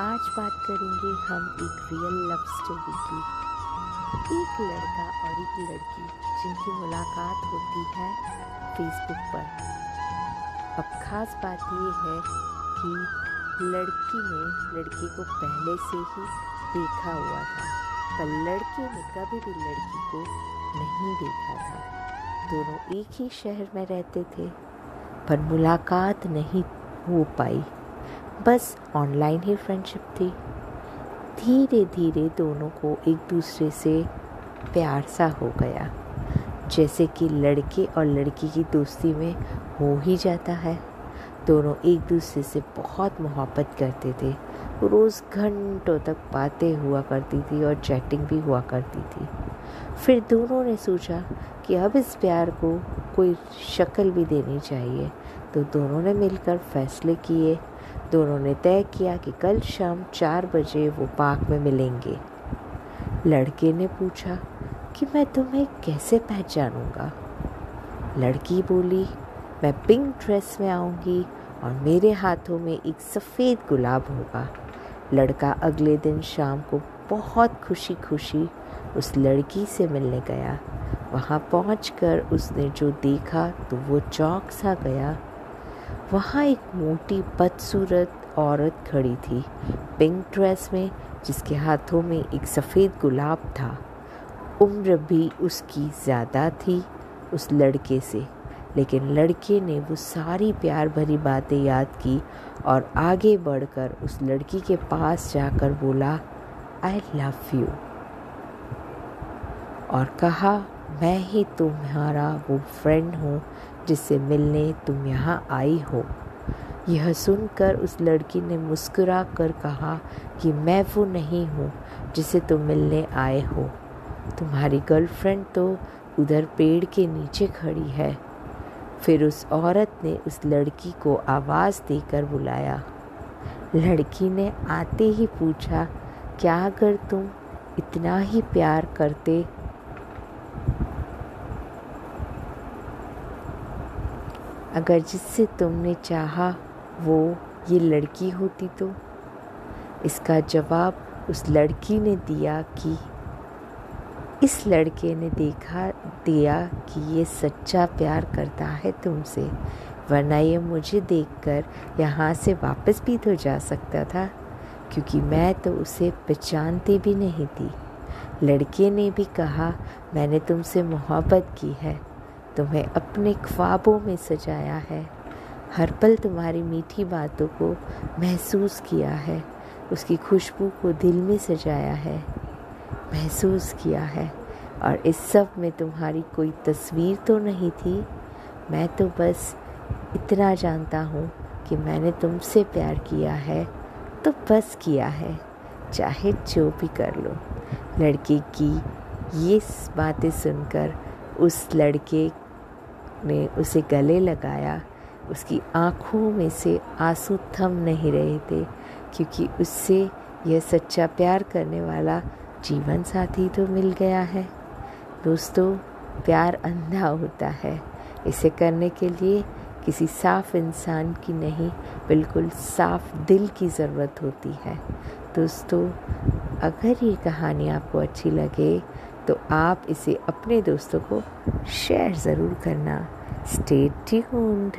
आज बात करेंगे हम एक रियल लव स्टोरी की। एक लड़का और एक लड़की जिनकी मुलाकात होती है फेसबुक पर। अब खास बात यह है कि लड़की ने लड़के को पहले से ही देखा हुआ था, पर लड़के ने कभी भी लड़की को नहीं देखा था। दोनों एक ही शहर में रहते थे, पर मुलाकात नहीं हो पाई। बस ऑनलाइन ही फ्रेंडशिप थी। धीरे धीरे दोनों को एक दूसरे से प्यार सा हो गया। जैसे कि लड़के और लड़की की दोस्ती में हो ही जाता है। दोनों एक दूसरे से बहुत मोहब्बत करते थे। रोज़ घंटों तक बातें हुआ करती थी और चैटिंग भी हुआ करती थी। फिर दोनों ने सोचा कि अब इस प्यार को कोई शक्ल भी देनी चाहिए। तो दोनों ने मिलकर फैसले किए। दोनों ने तय किया कि कल शाम चार बजे वो पार्क में मिलेंगे। लड़के ने पूछा कि मैं तुम्हें कैसे पहचानूँगा? लड़की बोली, मैं पिंक ड्रेस में आऊँगी और मेरे हाथों में एक सफ़ेद गुलाब होगा। लड़का अगले दिन शाम को बहुत खुशी खुशी उस लड़की से मिलने गया। वहाँ पहुँच उसने जो देखा तो वो चौक सा गया। वहाँ एक मोटी बदसूरत औरत खड़ी थी, पिंक ड्रेस में, जिसके हाथों में एक सफ़ेद गुलाब था। उम्र भी उसकी ज़्यादा थी उस लड़के से, लेकिन लड़के ने वो सारी प्यार भरी बातें याद की और आगे बढ़कर उस लड़की के पास जाकर बोला आई लव यू और कहा मैं ही तुम्हारा वो फ्रेंड हूँ जिससे मिलने तुम यहाँ आई हो। यह सुनकर उस लड़की ने मुस्कुरा कर कहा कि मैं वो नहीं हूँ जिसे तुम मिलने आए हो। तुम्हारी गर्लफ्रेंड तो उधर पेड़ के नीचे खड़ी है। फिर उस औरत ने उस लड़की को आवाज़ देकर बुलाया। लड़की ने आते ही पूछा, क्या अगर तुम इतना ही प्यार करते अगर जिससे तुमने चाहा वो ये लड़की होती तो? इसका जवाब उस लड़की ने दिया कि, इस लड़के ने देखा, दिया कि ये सच्चा प्यार करता है तुमसे, वरना ये मुझे देखकर यहाँ से वापस भी तो जा सकता था, क्योंकि मैं तो उसे पहचानती भी नहीं थी। लड़के ने भी कहा, मैंने तुमसे मोहब्बत की है। तुम्हें अपने ख्वाबों में सजाया है। हर पल तुम्हारी मीठी बातों को महसूस किया है। उसकी खुशबू को दिल में सजाया है। महसूस किया है। और इस सब में तुम्हारी कोई तस्वीर तो नहीं थी? मैं तो बस इतना जानता हूँ कि मैंने तुमसे प्यार किया है तो बस किया है। चाहे जो भी कर लो। लड़के की ये बातें सुनकर उस लड़के ने उसे गले लगाया, उसकी आँखों में से आँसू थम नहीं रहे थे, क्योंकि उससे यह सच्चा प्यार करने वाला जीवन साथी तो मिल गया है। दोस्तों, प्यार अंधा होता है। इसे करने के लिए किसी साफ़ इंसान की नहीं, बिल्कुल साफ़ दिल की ज़रूरत होती है। दोस्तों, अगर ये कहानी आपको अच्छी लगे तो आप इसे अपने दोस्तों को शेयर ज़रूर करना। Stay tuned